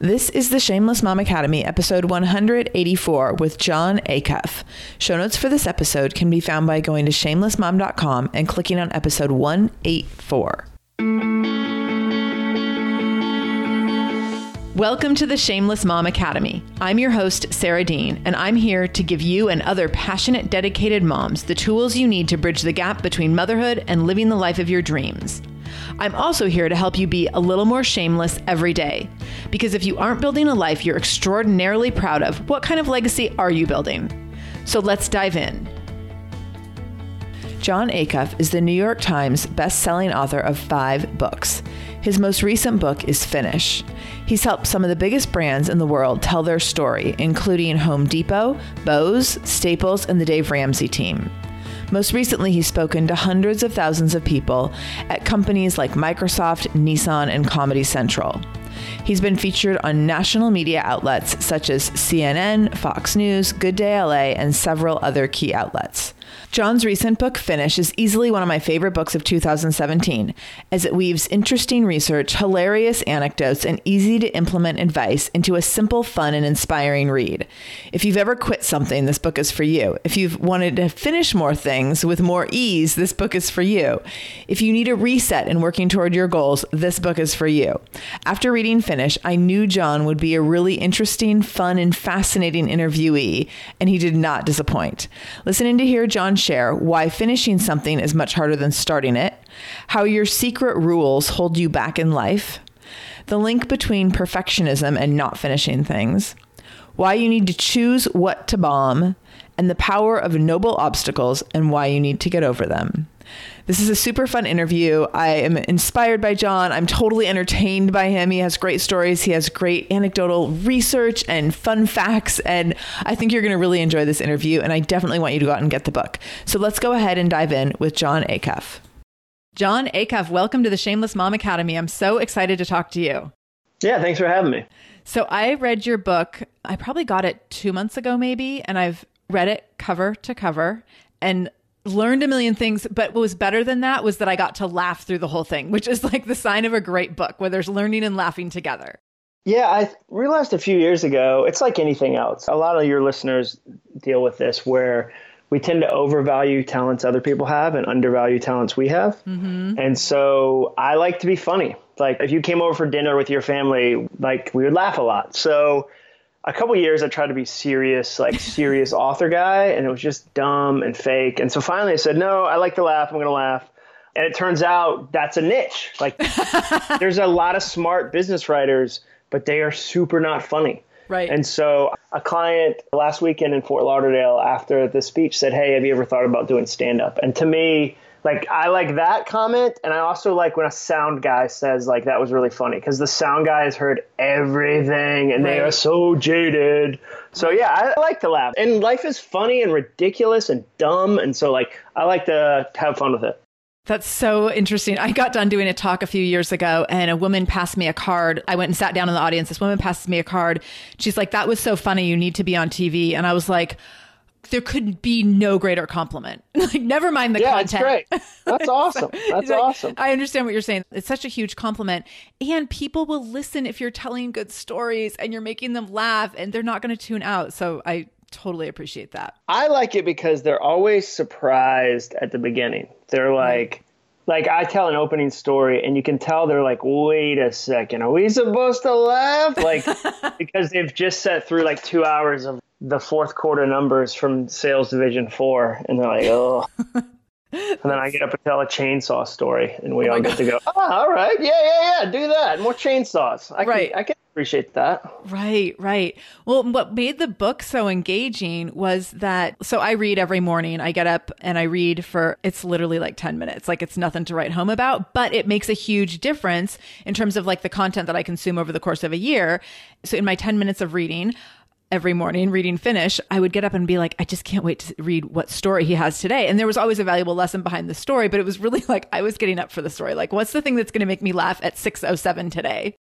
This is the Shameless Mom Academy, episode 184 with Jon Acuff. Show notes for this episode can be found by going to shamelessmom.com and clicking on episode 184. Welcome to the Shameless Mom Academy. I'm your host, Sarah Dean, and I'm here to give you and other passionate, dedicated moms the tools you need to bridge the gap between motherhood and living the life of your dreams. I'm also here to help you be a little more shameless every day. Because if you aren't building a life you're extraordinarily proud of, what kind of legacy are you building? So let's dive in. Jon Acuff is the New York Times best-selling author of five books. His most recent book is Finish. He's helped some of the biggest brands in the world tell their story, including Home Depot, Bose, Staples, and the Dave Ramsey team. Most recently, he's spoken to hundreds of thousands of people at companies like Microsoft, Nissan, and Comedy Central. He's been featured on national media outlets such as CNN, Fox News, Good Day LA, and several other key outlets. Jon's recent book, Finish, is easily one of my favorite books of 2017, as it weaves interesting research, hilarious anecdotes, and easy to implement advice into a simple, fun, and inspiring read. If you've ever quit something, this book is for you. If you've wanted to finish more things with more ease, this book is for you. If you need a reset in working toward your goals, this book is for you. After reading Finish, I knew Jon would be a really interesting, fun, and fascinating interviewee, and he did not disappoint. Listening to hear Jon share why finishing something is much harder than starting it, how your secret rules hold you back in life, the link between perfectionism and not finishing things, why you need to choose what to bomb, and the power of noble obstacles and why you need to get over them. This is a super fun interview. I am inspired by Jon. I'm totally entertained by him. He has great stories. He has great anecdotal research and fun facts. And I think you're going to really enjoy this interview. And I definitely want you to go out and get the book. So let's go ahead and dive in with Jon Acuff. Jon Acuff, welcome to the Shameless Mom Academy. I'm so excited to talk to you. Yeah, thanks for having me. So I read your book. I probably got it two months ago, maybe, and I've read it cover to cover. And learned a million things, but what was better than that was that I got to laugh through the whole thing, which is like the sign of a great book where there's learning and laughing together. Yeah, I realized a few years ago, it's like anything else. A lot of your listeners deal with this where we tend to overvalue talents other people have and undervalue talents we have. Mm-hmm. And so I like to be funny. Like if you came over for dinner with your family, like we would laugh a lot. So a couple years I tried to be serious, like serious author guy, and it was just dumb and fake. And so finally I said, no, I like to laugh. I'm going to laugh. And it turns out that's a niche. Like there's a lot of smart business writers, but they are super not funny. Right. And so a client last weekend in Fort Lauderdale after the speech said, Hey, have you ever thought about doing stand up? And to me, like I like that comment, and I also like when a sound guy says like that was really funny because the sound guy has heard everything and right. they are so jaded. So yeah, I like to laugh, and life is funny and ridiculous and dumb, and so like I like to have fun with it. That's so interesting. I got done doing a talk a few years ago and a woman passed me a card. I went and sat down in the audience. This woman passes me a card. She's like, That was so funny. You need to be on TV. And I was like, there could be no greater compliment. like, never mind the yeah, content. Yeah, great. That's awesome. That's like, awesome. I understand what you're saying. It's such a huge compliment. And people will listen if you're telling good stories and you're making them laugh and they're not going to tune out. So I totally appreciate that. I like it because they're always surprised at the beginning. They're like, like I tell an opening story and you can tell they're like, wait a second, are we supposed to laugh? Like, because they've just sat through like two hours of the fourth quarter numbers from sales division four and they're like, oh. and then I get up and tell a chainsaw story, and we oh all get God. to go. Oh, all right, yeah, yeah, yeah, do that. More chainsaws. I right. Can, I can appreciate that. Right, right. Well, what made the book so engaging was that. So I read every morning. I get up and I read for. It's literally like ten minutes. Like it's nothing to write home about, but it makes a huge difference in terms of like the content that I consume over the course of a year. So in my ten minutes of reading every morning reading finish, I would get up and be like, I just can't wait to read what story he has today. And there was always a valuable lesson behind the story, but it was really like I was getting up for the story. Like, what's the thing that's going to make me laugh at 607 today?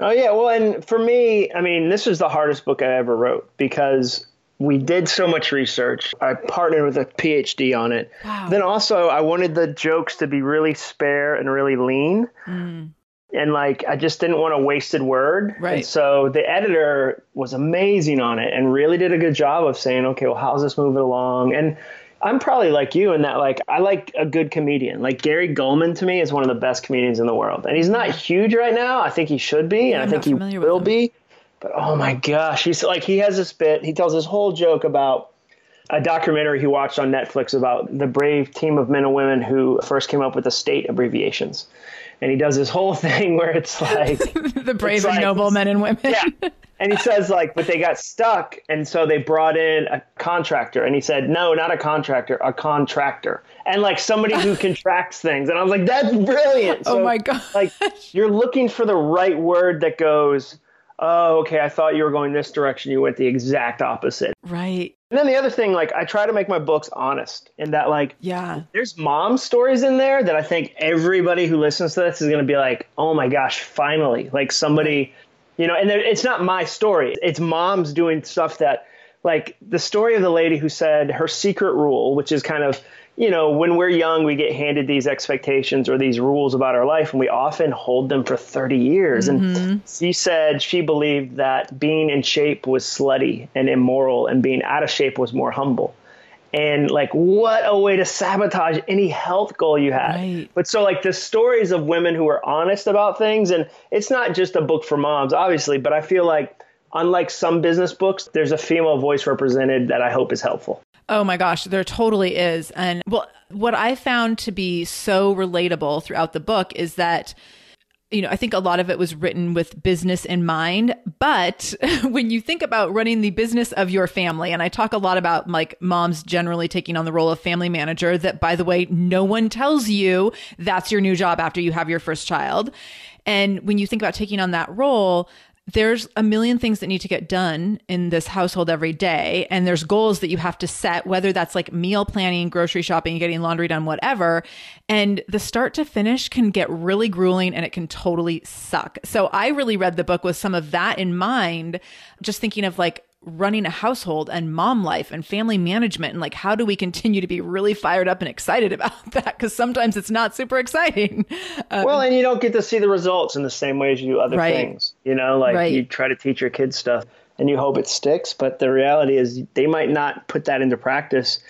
Oh, yeah. Well, and for me, I mean, this was the hardest book I ever wrote because we did so much research. I partnered with a PhD on it. Wow. Then also, I wanted the jokes to be really spare and really lean. Mm and like I just didn't want a wasted word. Right. And so the editor was amazing on it and really did a good job of saying, okay, well, how's this moving along? And I'm probably like you in that like I like a good comedian. Like Gary Gulman to me is one of the best comedians in the world, and he's not huge right now. I think he should be, and I'm I think he will be. But oh my gosh, he's like he has this bit. He tells this whole joke about a documentary he watched on Netflix about the brave team of men and women who first came up with the state abbreviations and he does this whole thing where it's like the brave and like, noble men and women. yeah. And he says like, but they got stuck, and so they brought in a contractor, and he said, no, not a contractor, a contractor, and like somebody who contracts things. And I was like, that's brilliant. Oh so, oh my god! Like you're looking for the right word that goes. Oh, okay. I thought you were going this direction. You went the exact opposite. Right. And then the other thing, like I try to make my books honest in that like yeah, there's mom stories in there that I think everybody who listens to this is gonna be like, oh my gosh, finally. Like somebody you know, and it's not my story. It's moms doing stuff that like the story of the lady who said her secret rule, which is kind of you know, when we're young, we get handed these expectations or these rules about our life, and we often hold them for 30 years. Mm-hmm. And she said she believed that being in shape was slutty and immoral, and being out of shape was more humble. And like, what a way to sabotage any health goal you had. Right. But so, like, the stories of women who are honest about things, and it's not just a book for moms, obviously, but I feel like, unlike some business books, there's a female voice represented that I hope is helpful. Oh my gosh, there totally is. And well, what I found to be so relatable throughout the book is that you know, I think a lot of it was written with business in mind. But when you think about running the business of your family, and I talk a lot about like moms generally taking on the role of family manager, that by the way, no one tells you that's your new job after you have your first child. And when you think about taking on that role, there's a million things that need to get done in this household every day. And there's goals that you have to set, whether that's like meal planning, grocery shopping, getting laundry done, whatever. And the start to finish can get really grueling and it can totally suck. So I really read the book with some of that in mind, just thinking of like, running a household and mom life and family management and like how do we continue to be really fired up and excited about that? Because sometimes it's not super exciting. Um, well and you don't get to see the results in the same way as you do other right. things you know? Like right. you try to teach your kids stuff and you hope it sticks but the reality is they might not put that into practice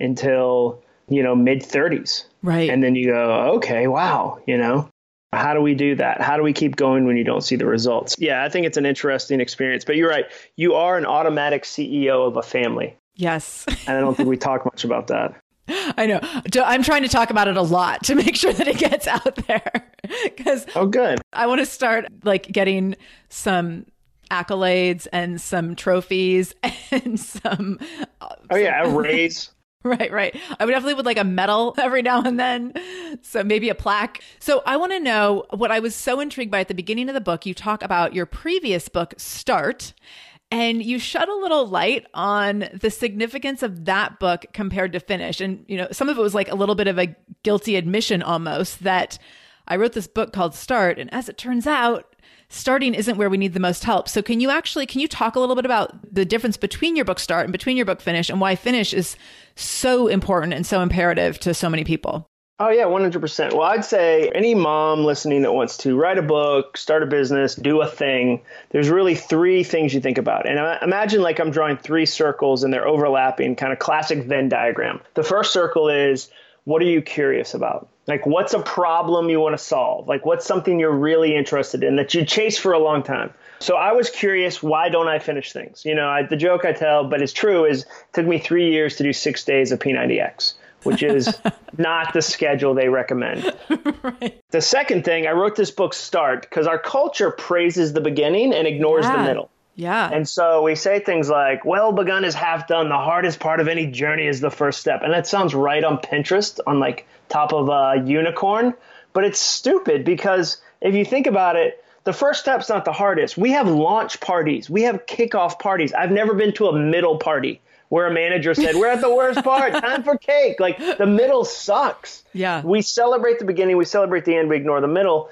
until you know mid 30s right. And then you go okay wow you know how do we do that? How do we keep going when you don't see the results? Yeah, I think it's an interesting experience. But you're right. You are an automatic CEO of a family. Yes. and I don't think we talk much about that. I know. I'm trying to talk about it a lot to make sure that it gets out there. Because oh, good. I want to start like getting some accolades and some trophies and some. Uh, oh yeah, a raise. Right, right. I would definitely would like a medal every now and then. So maybe a plaque. So I want to know what I was so intrigued by at the beginning of the book. You talk about your previous book, Start, and you shed a little light on the significance of that book compared to Finish. And, you know, some of it was like a little bit of a guilty admission almost that I wrote this book called Start. And as it turns out, starting isn't where we need the most help. So can you actually can you talk a little bit about the difference between your book start and between your book finish and why finish is so important and so imperative to so many people? Oh yeah, 100%. Well, I'd say any mom listening that wants to write a book, start a business, do a thing, there's really three things you think about. And imagine like I'm drawing three circles and they're overlapping, kind of classic Venn diagram. The first circle is what are you curious about? Like, what's a problem you want to solve? Like, what's something you're really interested in that you chase for a long time? So I was curious, why don't I finish things? You know, I, the joke I tell, but it's true, is it took me three years to do six days of P90X, which is not the schedule they recommend. right. The second thing, I wrote this book Start because our culture praises the beginning and ignores yeah. the middle. Yeah. And so we say things like, well begun is half done. The hardest part of any journey is the first step. And that sounds right on Pinterest, on like top of a unicorn. But it's stupid because if you think about it, the first step's not the hardest. We have launch parties, we have kickoff parties. I've never been to a middle party where a manager said, We're at the worst part, time for cake. Like the middle sucks. Yeah. We celebrate the beginning, we celebrate the end, we ignore the middle.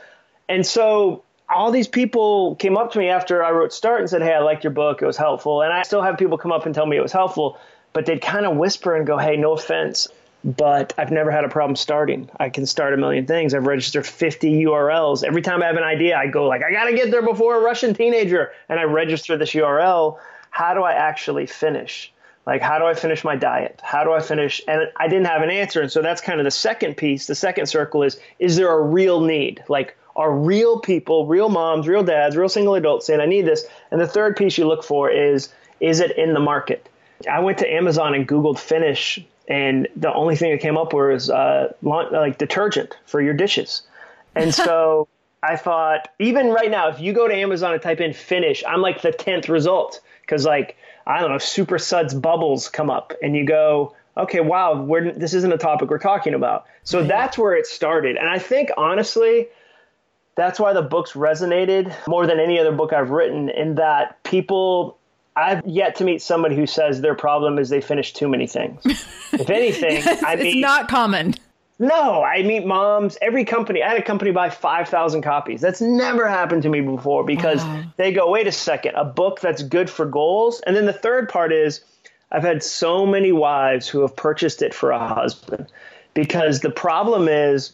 And so all these people came up to me after I wrote Start and said, Hey, I liked your book. It was helpful. And I still have people come up and tell me it was helpful, but they'd kind of whisper and go, Hey, no offense, but I've never had a problem starting. I can start a million things. I've registered 50 URLs. Every time I have an idea, I go like, I got to get there before a Russian teenager. And I register this URL. How do I actually finish? Like, how do I finish my diet? How do I finish? And I didn't have an answer. And so that's kind of the second piece. The second circle is, is there a real need? Like, are real people, real moms, real dads, real single adults saying, I need this. And the third piece you look for is, is it in the market? I went to Amazon and Googled Finish, and the only thing that came up was uh, like detergent for your dishes. And so I thought, even right now, if you go to Amazon and type in Finish, I'm like the 10th result because, like, I don't know, Super Suds bubbles come up, and you go, okay, wow, this isn't a topic we're talking about. So that's where it started. And I think, honestly, that's why the books resonated more than any other book I've written in that people I've yet to meet somebody who says their problem is they finish too many things. if anything, I mean, it's not common. No, I meet moms. Every company, I had a company buy 5,000 copies. That's never happened to me before because wow. they go, wait a second, a book that's good for goals. And then the third part is I've had so many wives who have purchased it for a husband because the problem is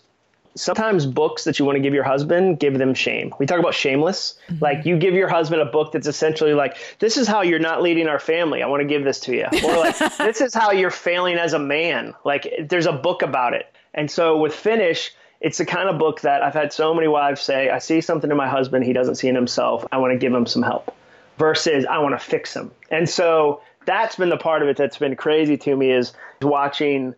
sometimes books that you want to give your husband give them shame. We talk about shameless. Mm-hmm. like you give your husband a book that's essentially like this is how you're not leading our family. I want to give this to you. Or like this is how you're failing as a man. Like there's a book about it. And so with finish it's the kind of book that i've had so many wives say i see something in my husband. He doesn't see in himself. I want to give him some help. Versus i want to fix him. And so that's been the part of it that's been crazy to me is watching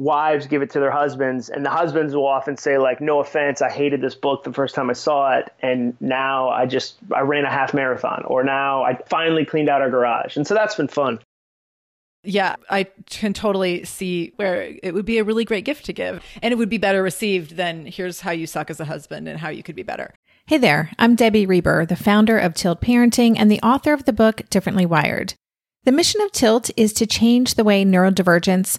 wives give it to their husbands and the husbands will often say like no offense i hated this book the first time i saw it and now i just i ran a half marathon or now i finally cleaned out our garage and so that's been fun yeah, I can totally see where it would be a really great gift to give. And it would be better received than here's how you suck as a husband and how you could be better. Hey there, I'm Debbie Reber, the founder of Tilt Parenting and the author of the book Differently Wired. The mission of Tilt is to change the way neurodivergence,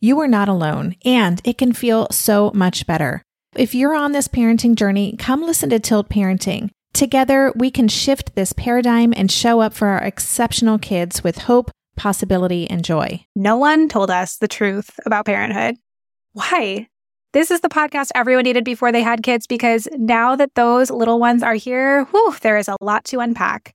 you are not alone, and it can feel so much better. If you're on this parenting journey, come listen to Tilt Parenting. Together, we can shift this paradigm and show up for our exceptional kids with hope, possibility, and joy. No one told us the truth about parenthood. Why? This is the podcast everyone needed before they had kids because now that those little ones are here, whew, there is a lot to unpack.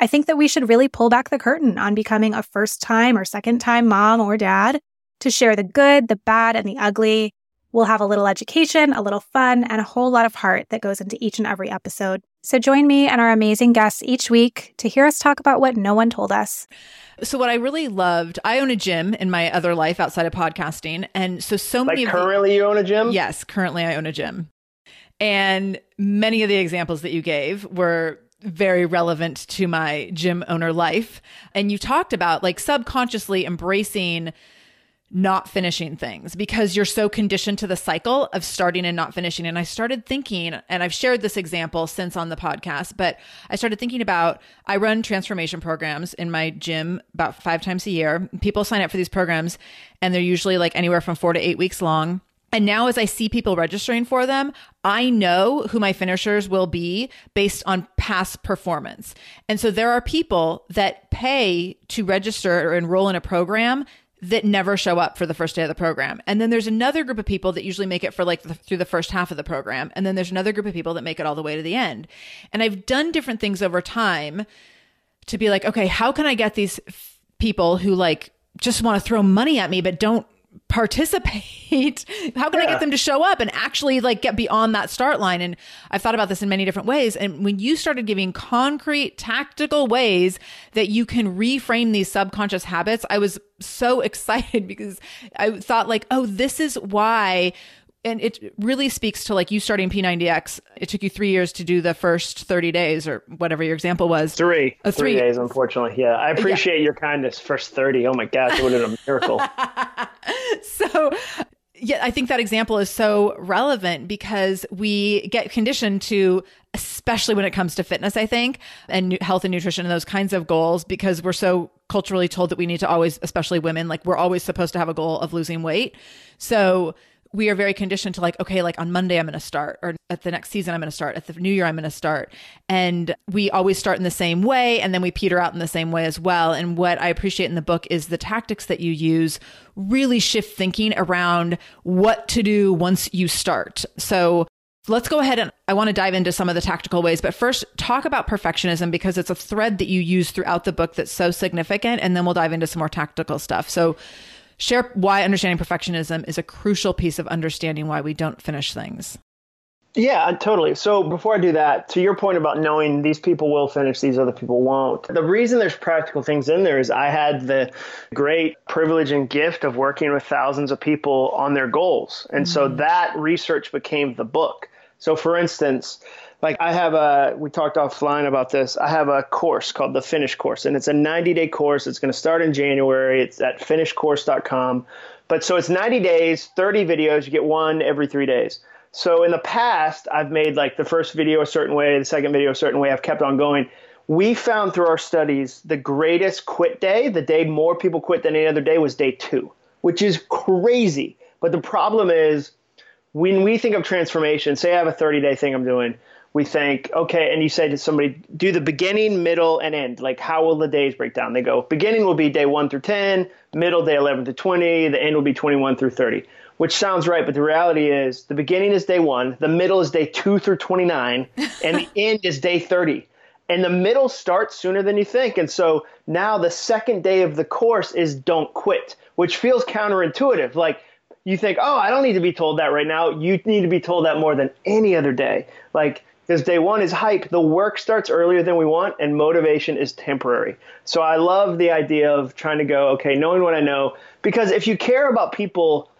I think that we should really pull back the curtain on becoming a first time or second time mom or dad to share the good, the bad, and the ugly. We'll have a little education, a little fun, and a whole lot of heart that goes into each and every episode. So join me and our amazing guests each week to hear us talk about what no one told us. So what I really loved, I own a gym in my other life outside of podcasting, and so so many. Like currently, the, you own a gym. Yes, currently I own a gym, and many of the examples that you gave were very relevant to my gym owner life. And you talked about like subconsciously embracing not finishing things because you're so conditioned to the cycle of starting and not finishing. And I started thinking, and I've shared this example since on the podcast, but I started thinking about I run transformation programs in my gym about five times a year. People sign up for these programs, and they're usually like anywhere from four to eight weeks long. And now, as I see people registering for them, I know who my finishers will be based on past performance. And so there are people that pay to register or enroll in a program that never show up for the first day of the program. And then there's another group of people that usually make it for like the, through the first half of the program. And then there's another group of people that make it all the way to the end. And I've done different things over time to be like, okay, how can I get these f- people who like just want to throw money at me, but don't participate how can yeah. i get them to show up and actually like get beyond that start line and i've thought about this in many different ways and when you started giving concrete tactical ways that you can reframe these subconscious habits i was so excited because i thought like oh this is why and it really speaks to like you starting P90X. It took you three years to do the first 30 days or whatever your example was. Three. Uh, three. three days, unfortunately. Yeah. I appreciate yeah. your kindness. First 30. Oh my gosh, it would have been a miracle. so, yeah, I think that example is so relevant because we get conditioned to, especially when it comes to fitness, I think, and health and nutrition and those kinds of goals, because we're so culturally told that we need to always, especially women, like we're always supposed to have a goal of losing weight. So, we are very conditioned to like, okay, like on Monday I'm going to start, or at the next season I'm going to start, at the new year I'm going to start. And we always start in the same way and then we peter out in the same way as well. And what I appreciate in the book is the tactics that you use really shift thinking around what to do once you start. So let's go ahead and I want to dive into some of the tactical ways, but first talk about perfectionism because it's a thread that you use throughout the book that's so significant. And then we'll dive into some more tactical stuff. So share why understanding perfectionism is a crucial piece of understanding why we don't finish things. Yeah, totally. So before I do that, to your point about knowing these people will finish, these other people won't. The reason there's practical things in there is I had the great privilege and gift of working with thousands of people on their goals. And mm-hmm. so that research became the book. So for instance, like I have a, we talked offline about this. I have a course called the Finish Course, and it's a 90 day course. It's going to start in January. It's at finishcourse.com. But so it's 90 days, 30 videos. You get one every three days. So in the past, I've made like the first video a certain way, the second video a certain way. I've kept on going. We found through our studies the greatest quit day, the day more people quit than any other day, was day two, which is crazy. But the problem is when we think of transformation, say I have a 30 day thing I'm doing, we think, okay, and you say to somebody, do the beginning, middle, and end. Like, how will the days break down? They go, beginning will be day 1 through 10, middle, day 11 to 20, the end will be 21 through 30, which sounds right, but the reality is the beginning is day 1, the middle is day 2 through 29, and the end is day 30. And the middle starts sooner than you think. And so now the second day of the course is don't quit, which feels counterintuitive. Like, you think, oh, I don't need to be told that right now. You need to be told that more than any other day. Like, because day one is hype. The work starts earlier than we want, and motivation is temporary. So I love the idea of trying to go, okay, knowing what I know. Because if you care about people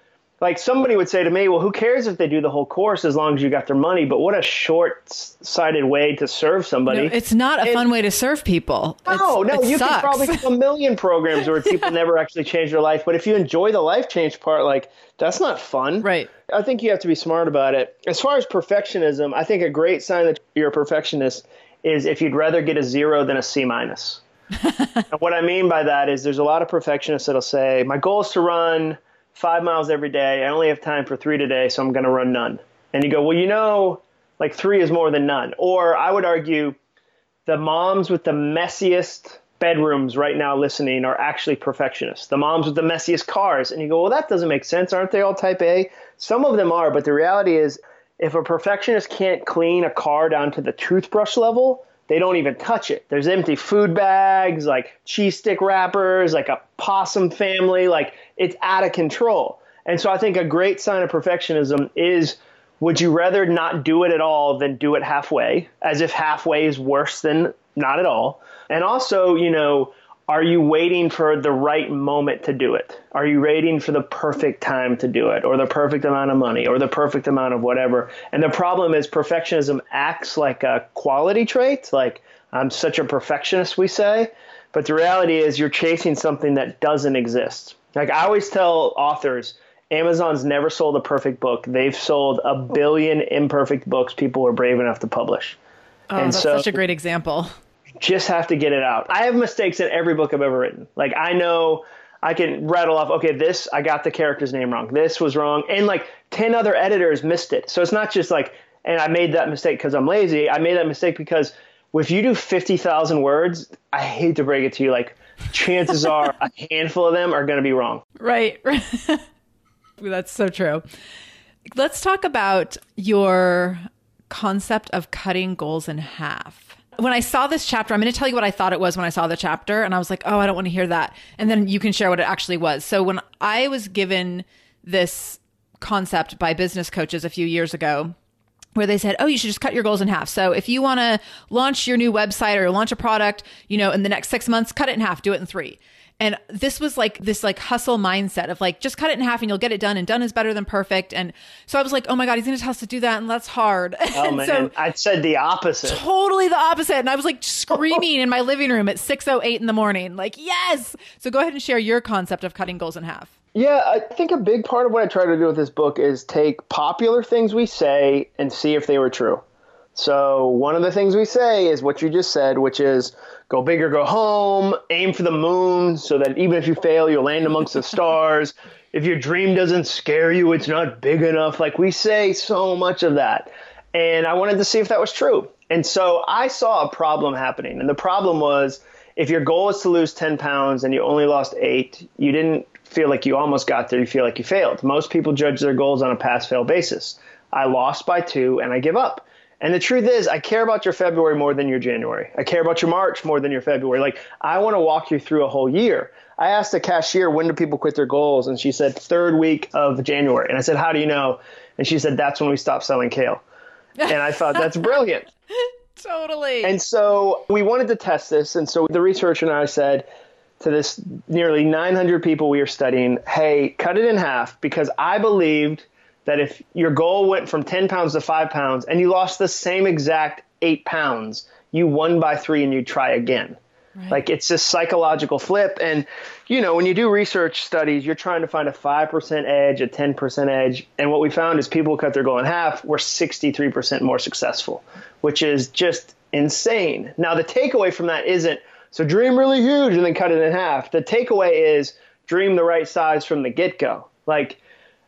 like somebody would say to me, well, who cares if they do the whole course as long as you got their money? But what a short-sighted way to serve somebody. No, it's not a and, fun way to serve people. No, it's, no, you sucks. could probably do a million programs where people never actually change their life. But if you enjoy the life change part, like that's not fun. Right. I think you have to be smart about it. As far as perfectionism, I think a great sign that you're a perfectionist is if you'd rather get a zero than a C minus. and what I mean by that is there's a lot of perfectionists that'll say, My goal is to run five miles every day. I only have time for three today, so I'm going to run none. And you go, Well, you know, like three is more than none. Or I would argue the moms with the messiest bedrooms right now listening are actually perfectionists. The moms with the messiest cars. And you go, Well, that doesn't make sense. Aren't they all type A? Some of them are, but the reality is, if a perfectionist can't clean a car down to the toothbrush level, they don't even touch it. There's empty food bags, like cheese stick wrappers, like a possum family, like it's out of control. And so I think a great sign of perfectionism is would you rather not do it at all than do it halfway, as if halfway is worse than not at all? And also, you know, are you waiting for the right moment to do it? Are you waiting for the perfect time to do it or the perfect amount of money or the perfect amount of whatever? And the problem is perfectionism acts like a quality trait, like I'm such a perfectionist, we say. But the reality is you're chasing something that doesn't exist. Like I always tell authors, Amazon's never sold a perfect book. They've sold a billion imperfect books people were brave enough to publish. Oh, and that's so, such a great example just have to get it out. I have mistakes in every book I've ever written. Like I know I can rattle off, okay, this I got the character's name wrong. This was wrong. And like 10 other editors missed it. So it's not just like and I made that mistake because I'm lazy. I made that mistake because if you do 50,000 words, I hate to break it to you, like chances are a handful of them are going to be wrong. Right. That's so true. Let's talk about your concept of cutting goals in half when I saw this chapter, I'm going to tell you what I thought it was when I saw the chapter. And I was like, oh, I don't want to hear that. And then you can share what it actually was. So when I was given this concept by business coaches a few years ago, where they said, "Oh, you should just cut your goals in half." So if you want to launch your new website or launch a product, you know, in the next 6 months, cut it in half, do it in 3. And this was like this like hustle mindset of like just cut it in half and you'll get it done and done is better than perfect. And so I was like, oh my god, he's gonna tell us to do that and that's hard. Oh man, so, I said the opposite. Totally the opposite. And I was like screaming in my living room at six oh eight in the morning, like yes. So go ahead and share your concept of cutting goals in half. Yeah, I think a big part of what I try to do with this book is take popular things we say and see if they were true. So one of the things we say is what you just said, which is go big or go home, aim for the moon so that even if you fail, you'll land amongst the stars. If your dream doesn't scare you, it's not big enough. Like we say so much of that. And I wanted to see if that was true. And so I saw a problem happening. And the problem was if your goal is to lose 10 pounds and you only lost eight, you didn't feel like you almost got there. You feel like you failed. Most people judge their goals on a pass fail basis. I lost by two and I give up. And the truth is, I care about your February more than your January. I care about your March more than your February. Like, I want to walk you through a whole year. I asked the cashier, when do people quit their goals? And she said, third week of January. And I said, how do you know? And she said, that's when we stopped selling kale. And I thought, that's brilliant. totally. And so we wanted to test this. And so the researcher and I said to this nearly 900 people we are studying, hey, cut it in half because I believed that if your goal went from 10 pounds to 5 pounds and you lost the same exact 8 pounds, you won by 3 and you try again. Right. Like it's this psychological flip. And, you know, when you do research studies, you're trying to find a 5% edge, a 10% edge. And what we found is people cut their goal in half were 63% more successful, which is just insane. Now, the takeaway from that isn't so dream really huge and then cut it in half. The takeaway is dream the right size from the get go. Like,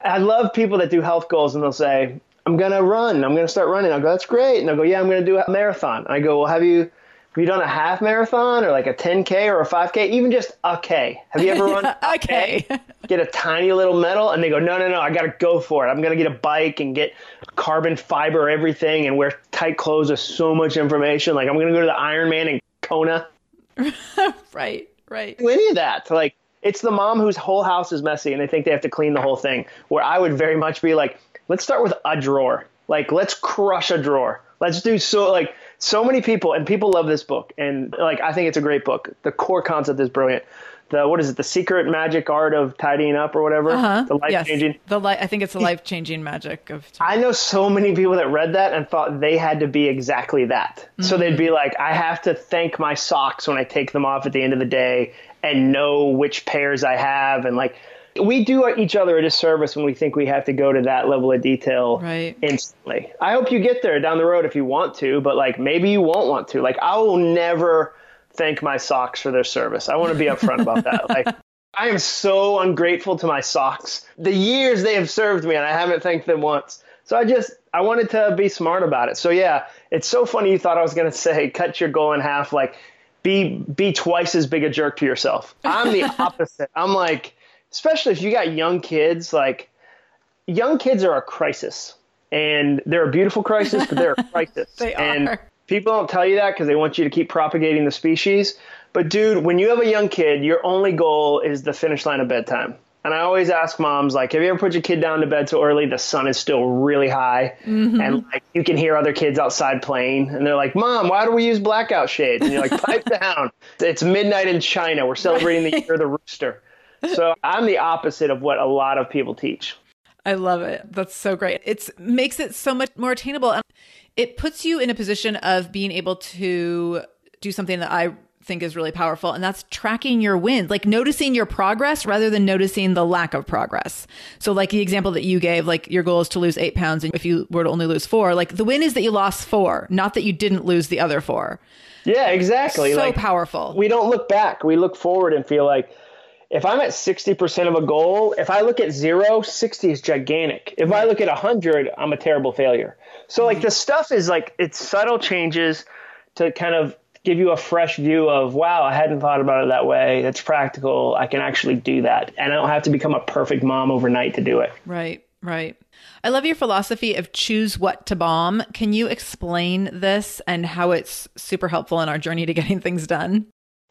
I love people that do health goals and they'll say, I'm going to run. I'm going to start running. I'll go, that's great. And they'll go, yeah, I'm going to do a marathon. And I go, well, have you, have you done a half marathon or like a 10K or a 5K? Even just a K. Have you ever run a K? Get a tiny little medal. And they go, no, no, no, I got to go for it. I'm going to get a bike and get carbon fiber everything and wear tight clothes with so much information. Like I'm going to go to the Ironman in Kona. right, right. Do any of that. Like, it's the mom whose whole house is messy and they think they have to clean the whole thing. Where I would very much be like, let's start with a drawer. Like, let's crush a drawer. Let's do so like so many people and people love this book and like I think it's a great book. The core concept is brilliant. The what is it? The secret magic art of tidying up or whatever. Uh-huh. The life changing. Yes. The li- I think it's the life changing magic of. I know so many people that read that and thought they had to be exactly that. Mm-hmm. So they'd be like, I have to thank my socks when I take them off at the end of the day and know which pairs I have and like we do each other a disservice when we think we have to go to that level of detail right. instantly. I hope you get there down the road if you want to, but like maybe you won't want to. Like I will never thank my socks for their service. I want to be upfront about that. Like, I am so ungrateful to my socks. The years they have served me, and I haven't thanked them once. So I just I wanted to be smart about it. So yeah, it's so funny you thought I was going to say cut your goal in half. Like, be be twice as big a jerk to yourself. I'm the opposite. I'm like, especially if you got young kids. Like, young kids are a crisis, and they're a beautiful crisis, but they're a crisis. they and are. People don't tell you that because they want you to keep propagating the species. But dude, when you have a young kid, your only goal is the finish line of bedtime. And I always ask moms, like, have you ever put your kid down to bed so early the sun is still really high Mm-hmm. and like you can hear other kids outside playing and they're like, Mom, why do we use blackout shades? And you're like, pipe down. It's midnight in China. We're celebrating the year of the rooster. So I'm the opposite of what a lot of people teach. I love it. That's so great. It makes it so much more attainable. And it puts you in a position of being able to do something that I think is really powerful, and that's tracking your wins, like noticing your progress rather than noticing the lack of progress. So, like the example that you gave, like your goal is to lose eight pounds, and if you were to only lose four, like the win is that you lost four, not that you didn't lose the other four. Yeah, exactly. So like, powerful. we don't look back. We look forward and feel like if I'm at 60% of a goal, if I look at zero, 60 is gigantic. If I look at 100, I'm a terrible failure. So, like, the stuff is like, it's subtle changes to kind of give you a fresh view of, wow, I hadn't thought about it that way. That's practical. I can actually do that. And I don't have to become a perfect mom overnight to do it. Right, right. I love your philosophy of choose what to bomb. Can you explain this and how it's super helpful in our journey to getting things done?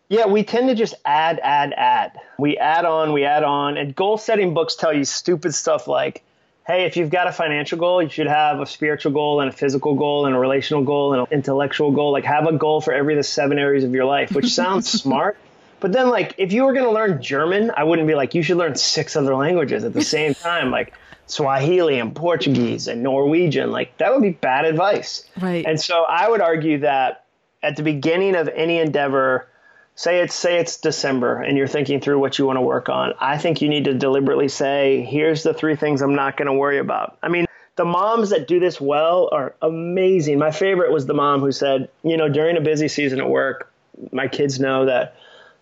Yeah, we tend to just add, add, add. We add on, we add on. And goal setting books tell you stupid stuff like, hey, if you've got a financial goal, you should have a spiritual goal and a physical goal and a relational goal and an intellectual goal. Like, have a goal for every of the seven areas of your life, which sounds smart. But then, like, if you were going to learn German, I wouldn't be like, you should learn six other languages at the same time, like Swahili and Portuguese and Norwegian. Like, that would be bad advice. Right. And so I would argue that at the beginning of any endeavor, say it's say it's December and you're thinking through what you want to work on, I think you need to deliberately say, here's the three things I'm not going to worry about. I mean, the moms that do this well are amazing. My favorite was the mom who said, you know, during a busy season at work, my kids know that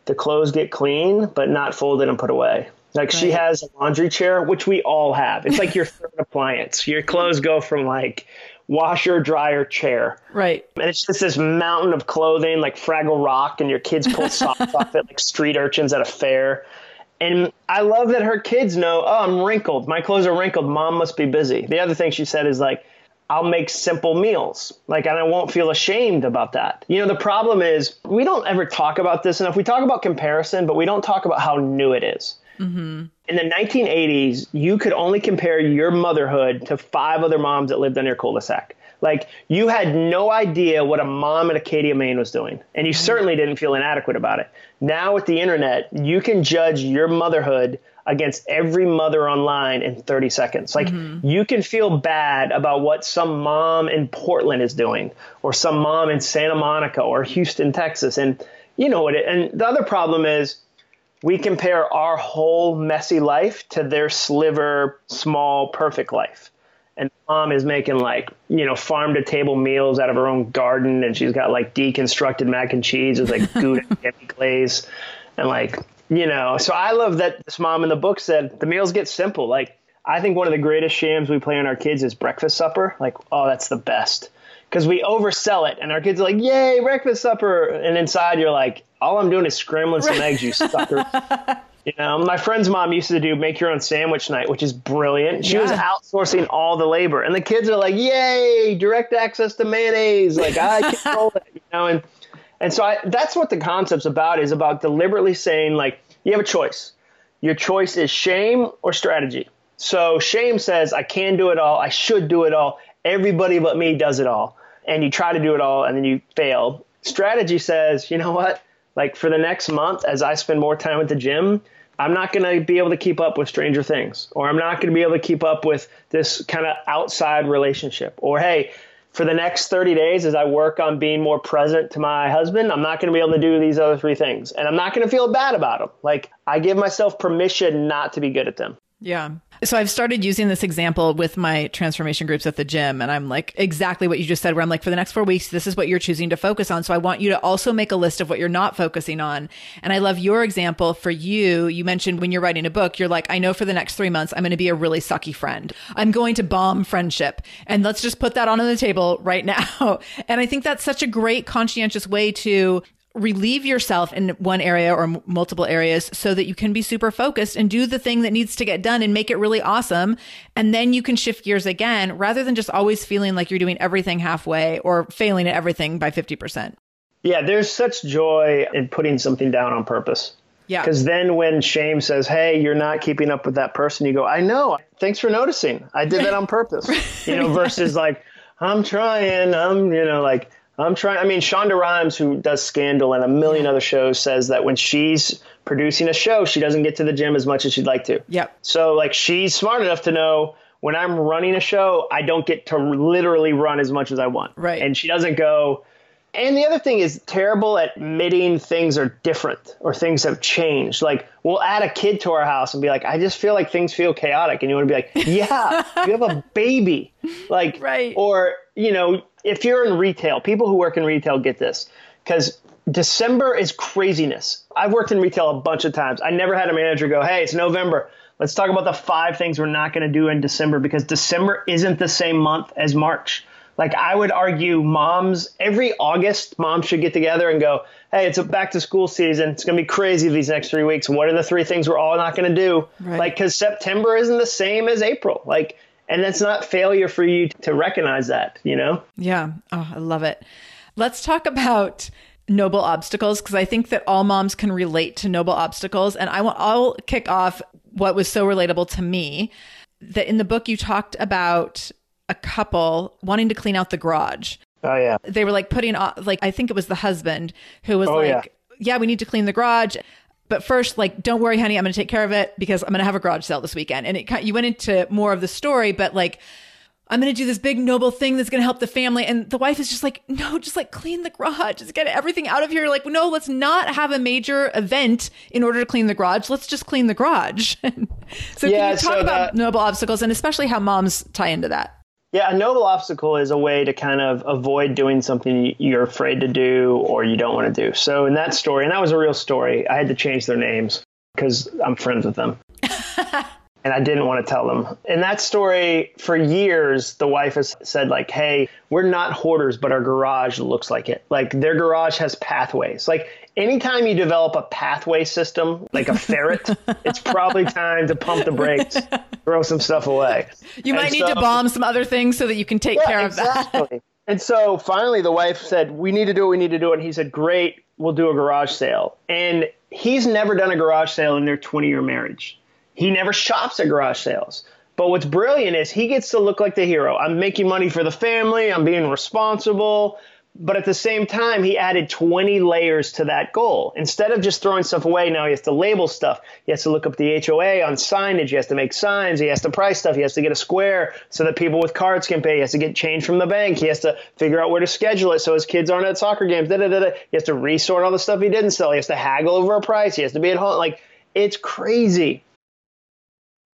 the clothes get clean but not folded and put away. Like she has a laundry chair, which we all have. It's like your third appliance. Your clothes go from like washer, dryer, chair. Right. And it's just this mountain of clothing like Fraggle Rock, and your kids pull socks off it like street urchins at a fair. And I love that her kids know, oh, I'm wrinkled. My clothes are wrinkled. Mom must be busy. The other thing she said is like, I'll make simple meals. Like, and I won't feel ashamed about that. You know, the problem is we don't ever talk about this enough. We talk about comparison, but we don't talk about how new it is. In the 1980s, you could only compare your motherhood to five other moms that lived on your cul-de-sac. Like you had no idea what a mom in Acadia, Maine was doing, and you certainly didn't feel inadequate about it. Now with the internet, you can judge your motherhood against every mother online in 30 seconds. Like you can feel bad about what some mom in Portland is doing, or some mom in Santa Monica or Houston, Texas, and you know what? It, and the other problem is we compare our whole messy life to their sliver, small, perfect life. And mom is making like, you know, farm to table meals out of her own garden. And she's got like deconstructed mac and cheese with like Gouda and glaze. And like, you know, so I love that this mom in the book said the meals get simple. Like, I think one of the greatest shams we play on our kids is breakfast supper. Like, oh, that's the best. Because we oversell it, and our kids are like, "Yay, breakfast supper!" And inside, you're like, "All I'm doing is scrambling some eggs, you sucker." You know, my friend's mom used to do make your own sandwich night, which is brilliant. She was outsourcing all the labor, and the kids are like, "Yay, direct access to mayonnaise!" Like I control it, you know. And and so I, that's what the concept's about is about deliberately saying like you have a choice. Your choice is shame or strategy. So shame says I can do it all, I should do it all. Everybody but me does it all, and you try to do it all, and then you fail. Strategy says, you know what? Like for the next month, as I spend more time at the gym, I'm not going to be able to keep up with Stranger Things, or I'm not going to be able to keep up with this kind of outside relationship. Or, hey, for the next 30 days, as I work on being more present to my husband, I'm not going to be able to do these other three things. And I'm not going to feel bad about them. Like, I give myself permission not to be good at them. Yeah. So I've started using this example with my transformation groups at the gym. And I'm like, exactly what you just said, where I'm like, for the next four weeks, this is what you're choosing to focus on. So I want you to also make a list of what you're not focusing on. And I love your example for you. You mentioned when you're writing a book, you're like, I know for the next three months, I'm going to be a really sucky friend. I'm going to bomb friendship. And let's just put that on the table right now. and I think that's such a great conscientious way to relieve yourself in one area or m- multiple areas so that you can be super focused and do the thing that needs to get done and make it really awesome. And then you can shift gears again rather than just always feeling like you're doing everything halfway or failing at everything by 50%. Yeah, there's such joy in putting something down on purpose. Yeah. Because then when shame says, hey, you're not keeping up with that person, you go, I know. Thanks for noticing. I did that on purpose. You know, versus like, I'm trying. I'm, you know, like, I'm trying. I mean, Shonda Rhimes, who does Scandal and a million other shows, says that when she's producing a show, she doesn't get to the gym as much as she'd like to. Yep. So, like, she's smart enough to know when I'm running a show, I don't get to literally run as much as I want. Right. And she doesn't go. And the other thing is terrible at admitting things are different or things have changed. Like, we'll add a kid to our house and be like, I just feel like things feel chaotic. And you want to be like, yeah, you have a baby. Like, Right. or, you know, if you're in retail, people who work in retail get this because December is craziness. I've worked in retail a bunch of times. I never had a manager go, hey, it's November. Let's talk about the five things we're not going to do in December because December isn't the same month as March. Like I would argue moms every August moms should get together and go, "Hey, it's a back to school season. It's going to be crazy these next 3 weeks. What are the three things we're all not going to do?" Right. Like cuz September isn't the same as April. Like and that's not failure for you to recognize that, you know? Yeah. Oh, I love it. Let's talk about noble obstacles because I think that all moms can relate to noble obstacles. And I want, I'll kick off what was so relatable to me that in the book you talked about a couple wanting to clean out the garage. Oh yeah. They were like putting on, like, I think it was the husband who was Oh, like, yeah. yeah, we need to clean the garage. But first, like, don't worry, honey, I'm going to take care of it because I'm going to have a garage sale this weekend. And it kind you went into more of the story, but like, I'm going to do this big noble thing that's going to help the family. And the wife is just like, no, just like clean the garage, just get everything out of here. Like, no, let's not have a major event in order to clean the garage. Let's just clean the garage. so can Yeah, you talk so about that- noble obstacles and especially how moms tie into that? Yeah, a noble obstacle is a way to kind of avoid doing something you're afraid to do or you don't want to do. So in that story, and that was a real story, I had to change their names because I'm friends with them. and I didn't want to tell them. In that story, for years, the wife has said, like, hey, we're not hoarders, but our garage looks like it. Like, their garage has pathways. Like, anytime you develop a pathway system, like a ferret, it's probably time to pump the brakes, throw some stuff away. You might And need to bomb some other things so that you can take care of that. and so finally, the wife said, "We need to do what We need to do. And he said, "Great, we'll do a garage sale." And he's never done a garage sale in their 20-year marriage. He never shops at garage sales. But what's brilliant is he gets to look like the hero. I'm making money for the family. I'm being responsible. But at the same time, he added 20 layers to that goal. Instead of just throwing stuff away, now he has to label stuff. He has to look up the HOA on signage. He has to make signs. He has to price stuff. He has to get a square so that people with cards can pay. He has to get change from the bank. He has to figure out where to schedule it so his kids aren't at soccer games. Da, da, da. He has to resort all the stuff he didn't sell. He has to haggle over a price. He has to be at home. Like, it's crazy.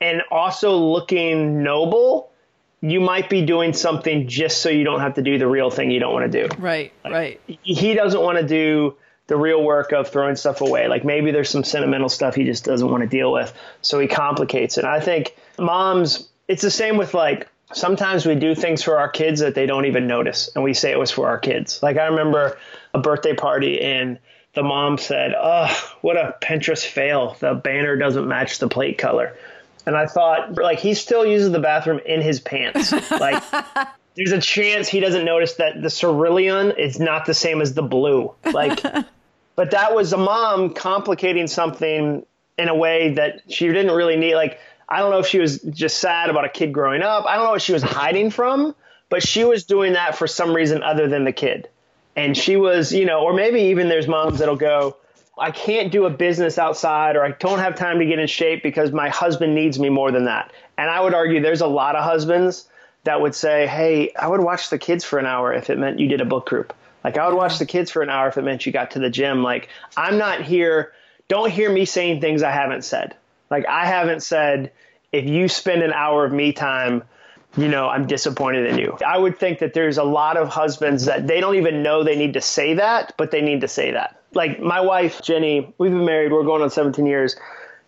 and also looking noble, you might be doing something just so you don't have to do the real thing you don't want to do. Right, like, right. He doesn't want to do the real work of throwing stuff away. Like maybe there's some sentimental stuff he just doesn't want to deal with. So he complicates it. I think moms, it's the same with like sometimes we do things for our kids that they don't even notice and we say it was for our kids like i remember a birthday party and the mom said oh what a pinterest fail the banner doesn't match the plate color and i thought like he still uses the bathroom in his pants like there's a chance he doesn't notice that the cerulean is not the same as the blue like but that was a mom complicating something in a way that she didn't really need like I don't know if she was just sad about a kid growing up. I don't know what she was hiding from, but she was doing that for some reason other than the kid. And she was, you know, or maybe even there's moms that'll go, I can't do a business outside or I don't have time to get in shape because my husband needs me more than that. And I would argue there's a lot of husbands that would say, Hey, I would watch the kids for an hour if it meant you did a book group. Like I would watch the kids for an hour if it meant you got to the gym. Like I'm not here. Don't hear me saying things I haven't said. Like I haven't said if you spend an hour of me time, you know, I'm disappointed in you. I would think that there's a lot of husbands that they don't even know they need to say that, but they need to say that. Like my wife, Jenny, we've been married, we're going on 17 years.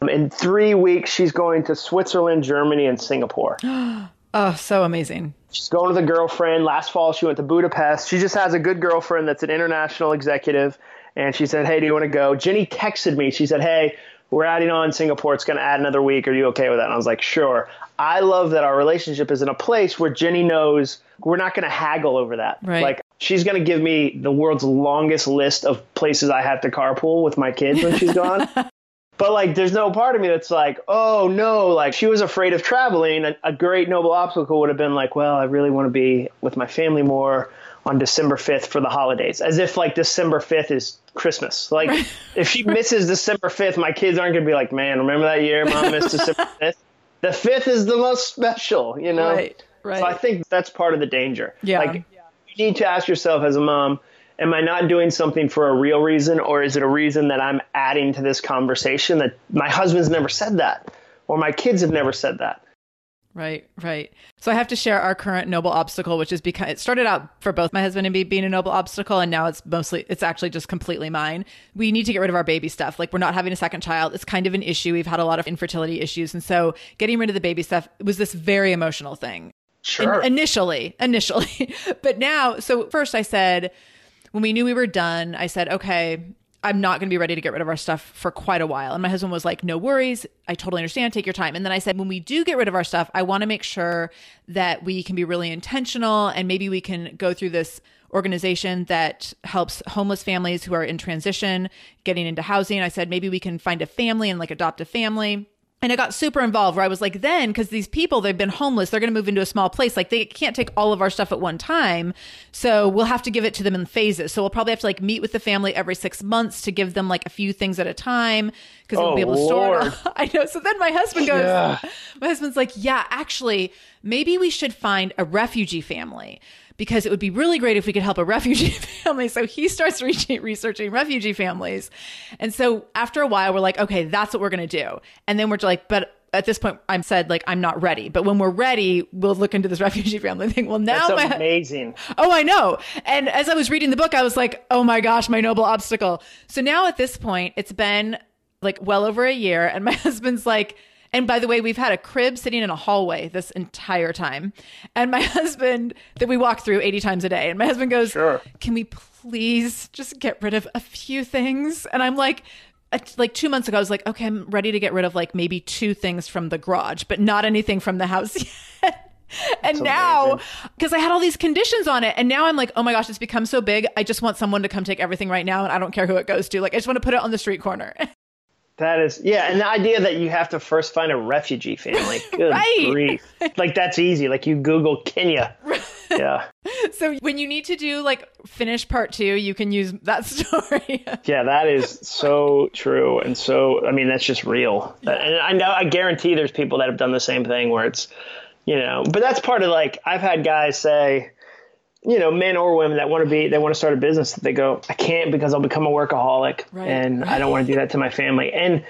Um, in three weeks, she's going to Switzerland, Germany, and Singapore. oh, so amazing. She's going with a girlfriend. Last fall, she went to Budapest. She just has a good girlfriend that's an international executive. And she said, Hey, do you want to go? Jenny texted me. She said, Hey, we're adding on Singapore. It's going to add another week. Are you okay with that? And I was like, sure. I love that our relationship is in a place where Jenny knows we're not going to haggle over that. Right. Like she's going to give me the world's longest list of places I have to carpool with my kids when she's gone. but like, there's no part of me that's like, oh no, like she was afraid of traveling. A, a great noble obstacle would have been like, well, I really want to be with my family more on December 5th for the holidays, as if like December 5th is Christmas. Like right. if she misses December 5th, my kids aren't going to be like, man, remember that year mom missed December 5th? The 5th is the most special, you know? Right, right. So I think that's part of the danger. Yeah. Like you need to ask yourself as a mom, am I not doing something for a real reason or is it a reason that I'm adding to this conversation that my husband's never said that or my kids have never said that? Right, right. So I have to share our current noble obstacle, which is because it started out for both my husband and me being a noble obstacle, and now it's mostly, it's actually just completely mine. We need to get rid of our baby stuff. Like we're not having a second child. It's kind of an issue. We've had a lot of infertility issues. And so getting rid of the baby stuff was this very emotional thing. Sure. In, initially, initially. but now, so first I said, when we knew we were done, I said, okay, I'm not going to be ready to get rid of our stuff for quite a while. And my husband was like, no worries. I totally understand. Take your time. And then I said, when we do get rid of our stuff, I want to make sure that we can be really intentional and maybe we can go through this organization that helps homeless families who are in transition getting into housing. I said, maybe we can find a family and like adopt a family and I got super involved where I was like, then, because these people, they've been homeless, they're going to move into a small place. Like, they can't take all of our stuff at one time. So we'll have to give it to them in phases. So we'll probably have to like meet with the family every six months to give them like a few things at a time because oh, we'll be oh, able to Lord. store it. I know. So then my husband goes, yeah. my husband's like, yeah, actually, maybe we should find a refugee family because it would be really great if we could help a refugee family. So he starts re- researching refugee families. And so after a while, we're like, okay, that's what we're going to do. And then we're like, but at this point, I'm said like I'm not ready. But when we're ready, we'll look into this refugee family thing. Well, now That's my, amazing. Oh, I know. And as I was reading the book, I was like, oh my gosh, my noble obstacle. So now at this point, it's been like well over a year, and my husband's like and by the way, we've had a crib sitting in a hallway this entire time. And my husband, that we walk through 80 times a day, and my husband goes, sure. Can we please just get rid of a few things? And I'm like, uh, like two months ago, I was like, okay, I'm ready to get rid of like maybe two things from the garage, but not anything from the house yet. and now because I had all these conditions on it and now I'm like, "Oh my gosh, it's become so big. I just want someone to come take everything right now and I don't care who it goes to. Like I just want to put it on the street corner." That is, yeah, and the idea that you have to first find a refugee family, good Right. grief, like that's easy. Like you Google Kenya, yeah, so when you need to do like finish part 2, you can use that story. yeah, that is so true, and so I mean that's just real. And I know, I guarantee there's people that have done the same thing where it's, you know, but that's part of like I've had guys say, you know, men or women that want to be, they want to start a business. They go, I can't because I'll become a workaholic, Right. and I don't want to do that to my family. And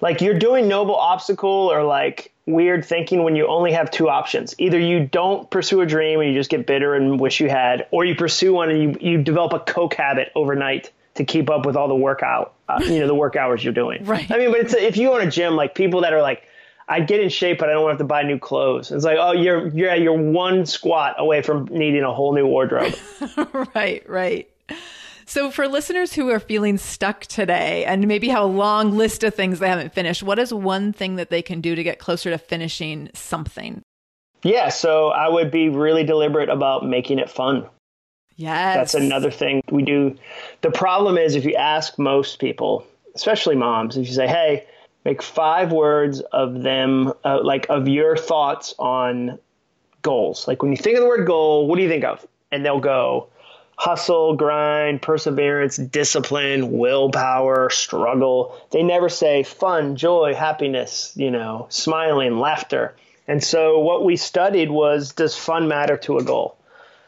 like you're doing noble obstacle or like weird thinking when you only have two options. Either you don't pursue a dream and you just get bitter and wish you had, or you pursue one and you, you develop a coke habit overnight to keep up with all the workout, uh, you know, the work hours you're doing. Right. I mean, but it's if you own a gym, like people that are like, I get in shape, but I don't have to buy new clothes. It's like, oh, you're you're you're one squat away from needing a whole new wardrobe. right, right. So for listeners who are feeling stuck today and maybe have a long list of things they haven't finished, what is one thing that they can do to get closer to finishing something? yeah, so I would be really deliberate about making it fun. Yes. That's another thing we do. The problem is if you ask most people, especially moms, if you say, "Hey, make five words of them, uh, like of your thoughts on goals. Like when you think of the word goal, what do you think of?" And they'll go, hustle, grind, perseverance, discipline, willpower, struggle. They never say fun, joy, happiness, you know, smiling, laughter. And so what we studied was does fun matter to a goal?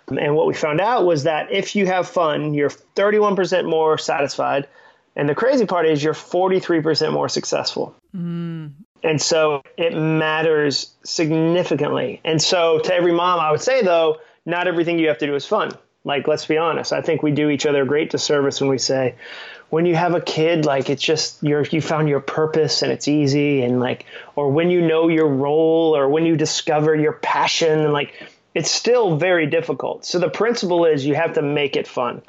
And what we found out was that if you have fun, you're 31% more satisfied. And the crazy part is you're 43% more successful. Mm. And so it matters significantly. And so to every mom, I would say, though, not everything you have to do is fun. Like, let's be honest. I think we do each other a great disservice when we say, when you have a kid, like it's just you're you found your purpose and it's easy, and like, or when you know your role, or when you discover your passion, and like, it's still very difficult. So the principle is you have to make it fun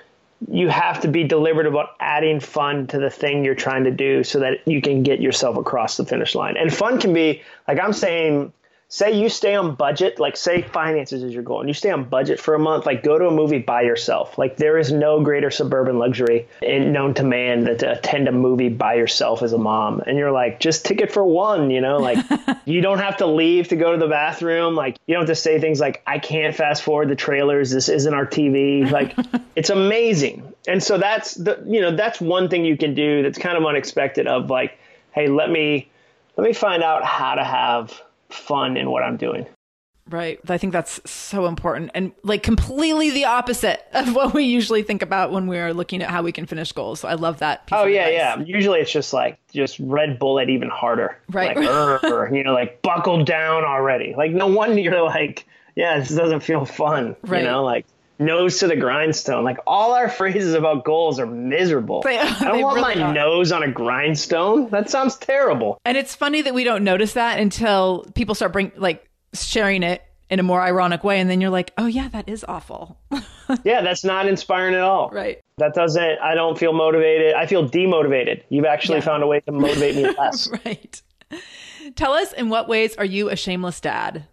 you have to be deliberate about adding fun to the thing you're trying to do so that you can get yourself across the finish line. And fun can be like I'm saying, say you stay on budget, like say finances is your goal, and you stay on budget for a month, like go to a movie by yourself. Like there is no greater suburban luxury in, known to man than to attend a movie by yourself as a mom. And you're like, just ticket for one, you know, like you don't have to leave to go to the bathroom. Like you don't have to say things like, I can't fast forward the trailers. This isn't our TV. Like it's amazing. And so that's the, you know, that's one thing you can do that's kind of unexpected of like, hey, let me, let me find out how to have fun in what I'm doing. Right. I think that's so important and like completely the opposite of what we usually think about when we're looking at how we can finish goals. So I love that. Piece Oh of yeah, advice. yeah. Usually it's just like just Red Bull it even harder. Right. Like, you know, like buckle down already. Like no wonder you're like, yeah, this doesn't feel fun. Right. You know, like nose to the grindstone. Like all our phrases about goals are miserable. They- I don't want really my are. nose on a grindstone. That sounds terrible. And it's funny that we don't notice that until people start bring like sharing it in a more ironic way and then you're like, "Oh yeah, that is awful." Yeah, that's not inspiring at all. right. That doesn't I don't feel motivated. I feel demotivated. You've actually Yeah. found a way to motivate me less. Right. Tell us in what ways are you a shameless dad?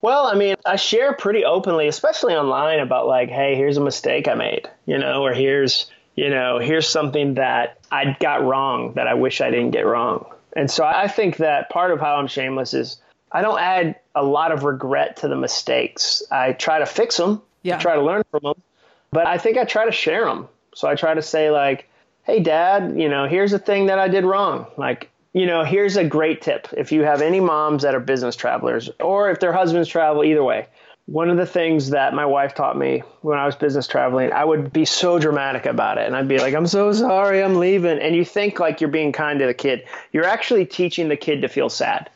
Well, I mean, I share pretty openly, especially online, about like, hey, here's a mistake I made, you know, or here's, you know, here's something that I got wrong that I wish I didn't get wrong. And so I think that part of how I'm shameless is I don't add a lot of regret to the mistakes. I try to fix them, Yeah. I try to learn from them, but I think I try to share them. So I try to say like, hey, dad, you know, here's a thing that I did wrong. Like, you know, here's a great tip. If you have any moms that are business travelers or if their husbands travel, either way, one of the things that my wife taught me when I was business traveling, I would be so dramatic about it. And I'd be like, I'm so sorry, I'm leaving. And you think like you're being kind to the kid. You're actually teaching the kid to feel sad.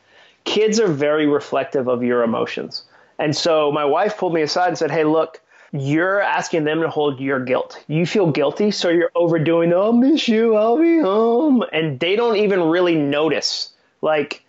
Kids are very reflective of your emotions. And so my wife pulled me aside and said, Hey, look, you're asking them to hold your guilt. You feel guilty, so you're overdoing, the, I'll miss you, I'll be home. And they don't even really notice. Like,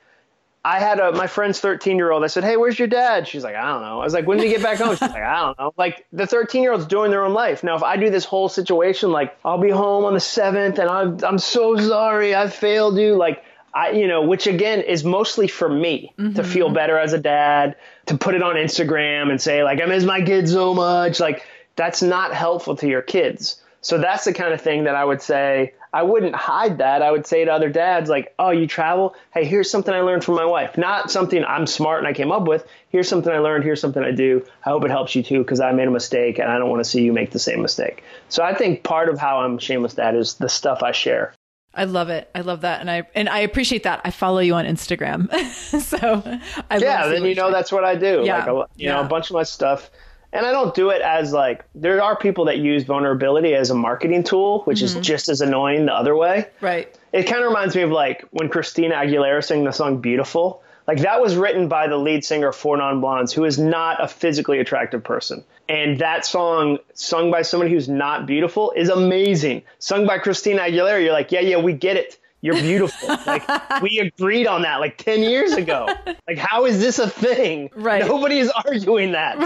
I had a my friend's 13 year old. I said, "Hey, where's your dad?" She's like, "I don't know." I was like, "When did he get back home?" She's like, "I don't know." Like the 13 year old's doing their own life. Now, if I do this whole situation, like I'll be home on the seventh, and I'm I'm so sorry, I failed you. Like I, you know, which again is mostly for me mm-hmm. to feel better as a dad, to put it on Instagram and say like I miss my kids so much. Like that's not helpful to your kids. So that's the kind of thing that I would say I wouldn't hide that. I would say to other dads, like, oh, you travel? Hey, here's something I learned from my wife. Not something I'm smart and I came up with. Here's something I learned. Here's something I do. I hope it helps you too because I made a mistake and I don't want to see you make the same mistake. So I think part of how I'm shameless dad is the stuff I share. I love it. I love that, and I and I appreciate that. I follow you on Instagram, so I yeah. Then you know that's what I do. Yeah, like a, you yeah. know a bunch of my stuff and I don't do it as like there are people that use vulnerability as a marketing tool, which mm-hmm. is just as annoying the other way. Right. It kind of reminds me of like when Christina Aguilera sang the song "Beautiful." Like that was written by the lead singer for Non Blondes, who is not a physically attractive person. And that song, sung by somebody who's not beautiful, is amazing. Sung by Christina Aguilera, you're like, yeah, yeah, we get it. You're beautiful. like we agreed on that like 10 years ago. Like how is this a thing? Right. Nobody is arguing that.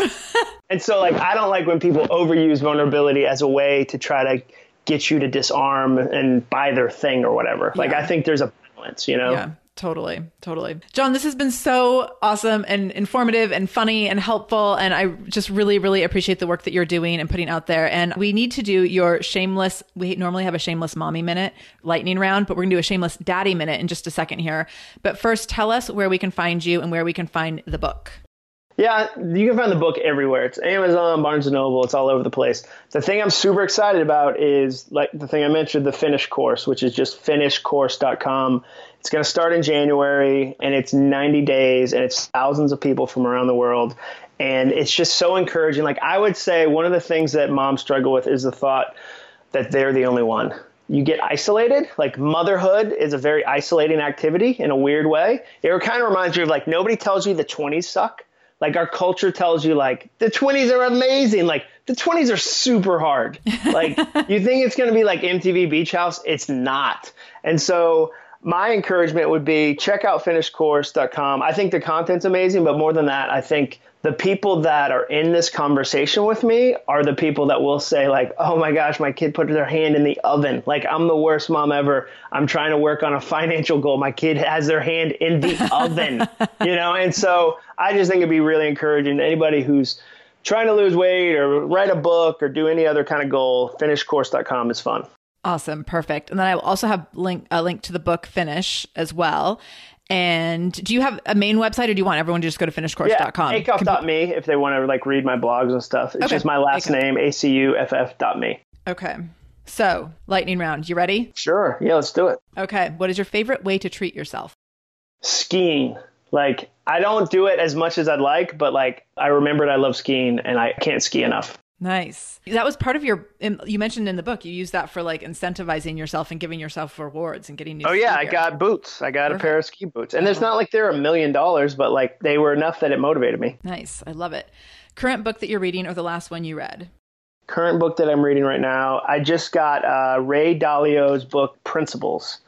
and so like I don't like when people overuse vulnerability as a way to try to get you to disarm and buy their thing or whatever. Yeah. Like I think there's a balance, you know. Yeah. Totally, totally. Jon, this has been so awesome and informative and funny and helpful. And I just really, really appreciate the work that you're doing and putting out there. And we need to do your shameless, we normally have a shameless mommy minute lightning round, but we're going to do a shameless daddy minute in just a second here. But first, tell us where we can find you and where we can find the book. Yeah, you can find the book everywhere. It's Amazon, Barnes and Noble. It's all over the place. The thing I'm super excited about is like the thing I mentioned, the Finish course, which is just finishcourse.com. It's going to start in January and it's 90 days and it's thousands of people from around the world. And it's just so encouraging. Like I would say, one of the things that moms struggle with is the thought that they're the only one you get isolated. Like motherhood is a very isolating activity in a weird way. It kind of reminds me of like nobody tells you the 20s suck. Like our culture tells you like the 20s are amazing. Like the 20s are super hard. Like you think it's going to be like MTV Beach House, it's not. And so my encouragement would be check out finishcourse.com. I think the content's amazing, but more than that, I think the people that are in this conversation with me are the people that will say like, "Oh my gosh, my kid put their hand in the oven. Like I'm the worst mom ever. I'm trying to work on a financial goal. My kid has their hand in the oven." You know, and so I just think it'd be really encouraging to anybody who's trying to lose weight or write a book or do any other kind of goal. Finishcourse.com is fun. Awesome, perfect. And then I will also have link a link to the book Finish as well. And do you have a main website or do you want everyone to just go to finishcourse.com? Yeah, acuff.me if they want to like read my blogs and stuff. It's okay. just my last name, A-C-U-F-F.me. Okay. So, lightning round. You ready? Sure. Yeah, let's do it. Okay. What is your favorite way to treat yourself? Skiing. Like, I don't do it as much as I'd like, but like, I remembered I love skiing and I can't ski enough. Nice. That was part of your. You mentioned in the book you use that for like incentivizing yourself and giving yourself rewards and getting new. Oh yeah, I got boots. I got Perfect. a pair of ski boots, and it's not like they're a million dollars, but like they were enough that it motivated me. Nice. I love it. Current book that you're reading, or the last one you read? Current book that I'm reading right now. I just got uh, Ray Dalio's book Principles,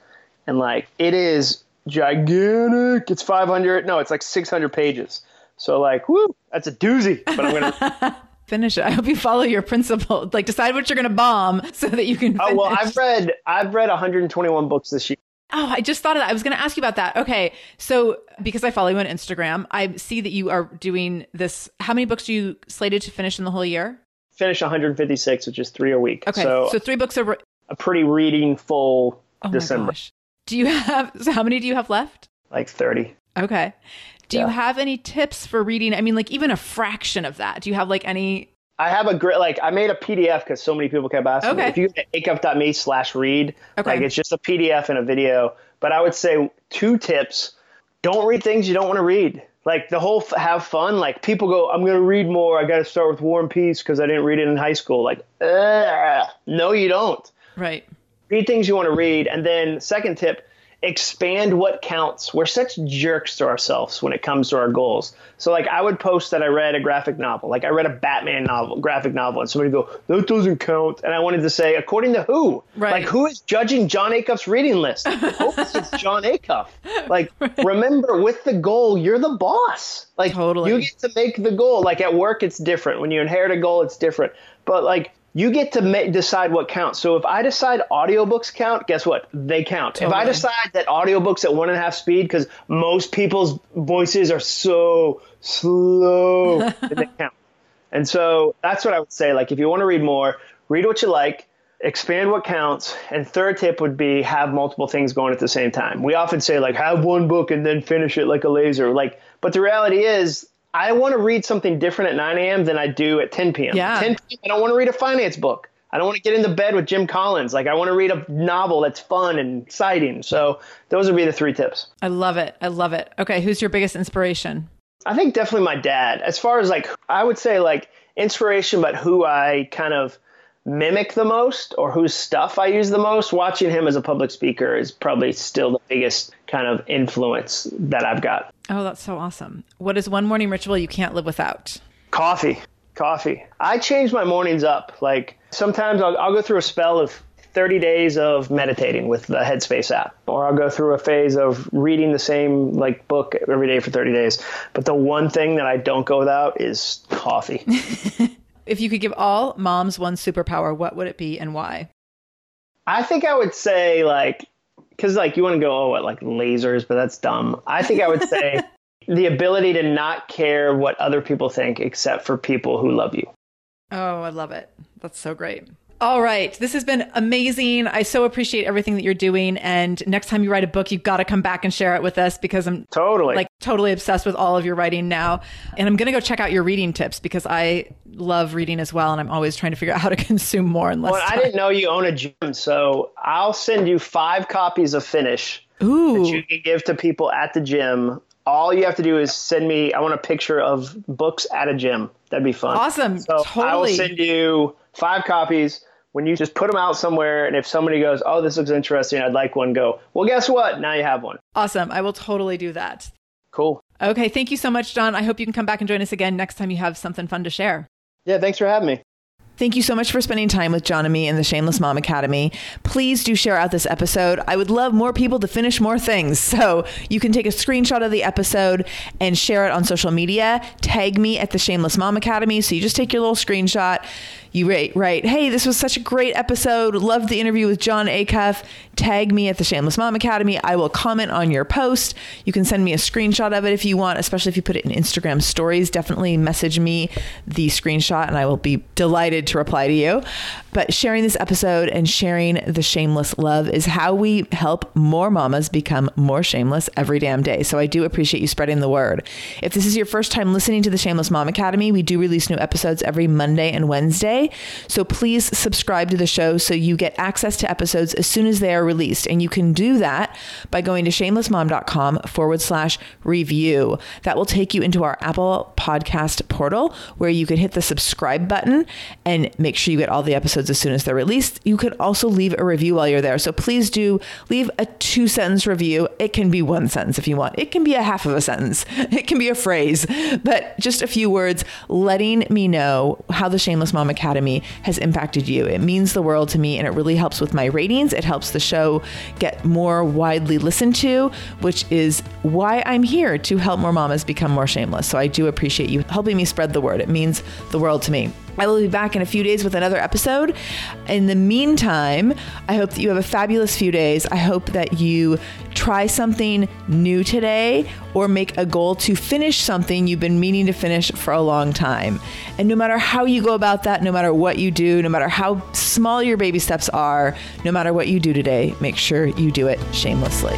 and like it is gigantic. It's 500. No, it's like 600 pages. So like, whoo, that's a doozy. But I'm gonna. finish it. I hope you follow your principle. Like decide what you're going to bomb so that you can. Finish. Oh well, I've read I've read 121 books this year. Oh, I just thought of that. I was going to ask you about that. Okay, so because I follow you on Instagram, I see that you are doing this. How many books do you slated to finish in the whole year? Finish 156, which is three a week. Okay, so, so three books are a pretty reading full oh December. Do you have? So how many do you have left? Like 30. Okay. Do yeah. you have any tips for reading? I mean, like even a fraction of that. Do you have like any? I have a great like I made a PDF because so many people kept asking. Okay. Me. If you go to acuff.me slash read, okay. like it's just a PDF and a video. But I would say two tips: don't read things you don't want to read. Like the whole f- have fun. Like people go, I'm gonna read more. I got to start with War and Peace because I didn't read it in high school. Like, no, you don't. Right. Read things you want to read, and then second tip: expand what counts. We're such jerks to ourselves when it comes to our goals. So like I would post that I read a graphic novel, like I read a Batman novel, graphic novel, and somebody go, that doesn't count. And I wanted to say, according to who? Right. Like who is judging Jon Acuff's reading list? it's Jon Acuff. Like right. remember, with the goal, you're the boss. Like totally. you get to make the goal. Like at work, it's different. When you inherit a goal, it's different. But like you get to ma- decide what counts. So if I decide audiobooks count, guess what? They count. Totally. If I decide that audiobooks at one and a half speed, because most people's voices are so slow, they count. And so that's what I would say. Like if you want to read more, read what you like, expand what counts. And third tip would be have multiple things going at the same time. We often say like have one book and then finish it like a laser. Like, but the reality is I want to read something different at 9 a.m. than I do at 10 p.m. Yeah. 10 p.m. I don't want to read a finance book. I don't want to get into bed with Jim Collins. Like I want to read a novel that's fun and exciting. So those would be the three tips. I love it. I love it. Okay, who's your biggest inspiration? I think definitely my dad. As far as like I would say like inspiration, but who I kind of mimic the most or whose stuff I use the most, watching him as a public speaker is probably still the biggest kind of influence that I've got. Oh, that's so awesome. What is one morning ritual you can't live without? Coffee. Coffee. I change my mornings up. Like sometimes I'll, I'll go through a spell of 30 days of meditating with the Headspace app, or I'll go through a phase of reading the same like book every day for 30 days. But the one thing that I don't go without is coffee. if you could give all moms one superpower, what would it be and why? I think I would say like because like you want to go oh what like lasers, but that's dumb. I think I would say the ability to not care what other people think except for people who love you. Oh, I love it. That's so great. All right. This has been amazing. I so appreciate everything that you're doing. And next time you write a book, you've got to come back and share it with us because I'm totally like totally obsessed with all of your writing now. And I'm going to go check out your reading tips because I love reading as well. And I'm always trying to figure out how to consume more and less. Well. I didn't know you own a gym. So I'll send you five copies of Finish Ooh. that you can give to people at the gym. All you have to do is send me, I want a picture of books at a gym. That'd be fun. Awesome. So totally. I will send you five copies when you just put them out somewhere and if somebody goes oh this looks interesting i'd like one go well guess what now you have one awesome i will totally do that cool okay thank you so much jon i hope you can come back and join us again next time you have something fun to share yeah thanks for having me Thank you so much for spending time with Jon and me in the Shameless Mom Academy. Please do share out this episode. I would love more people to finish more things. So you can take a screenshot of the episode and share it on social media. Tag me at the Shameless Mom Academy. So you just take your little screenshot. You write, right, hey, this was such a great episode. Loved the interview with Jon Acuff. Tag me at the Shameless Mom Academy. I will comment on your post. You can send me a screenshot of it if you want, especially if you put it in Instagram stories. Definitely message me the screenshot and I will be delighted to reply to you. But sharing this episode and sharing the shameless love is how we help more mamas become more shameless every damn day. So I do appreciate you spreading the word. If this is your first time listening to the Shameless Mom Academy, we do release new episodes every Monday and Wednesday. So please subscribe to the show so you get access to episodes as soon as they are released. And you can do that by going to shamelessmom.com forward slash review. That will take you into our Apple podcast portal where you can hit the subscribe button and make sure you get all the episodes as soon as they're released. You could also leave a review while you're there. So please do leave a two sentence review. It can be one sentence if you want, it can be a half of a sentence, it can be a phrase, but just a few words letting me know how the Shameless Mom Academy has impacted you. It means the world to me and it really helps with my ratings. It helps the show get more widely listened to, which is why I'm here to help more mamas become more shameless. So I do appreciate you helping me spread the word. It means the world to me. I will be back in a few days with another episode. In the meantime, I hope that you have a fabulous few days. I hope that you try something new today or make a goal to finish something you've been meaning to finish for a long time. And no matter how you go about that, no matter what you do, no matter how small your baby steps are, no matter what you do today, make sure you do it shamelessly.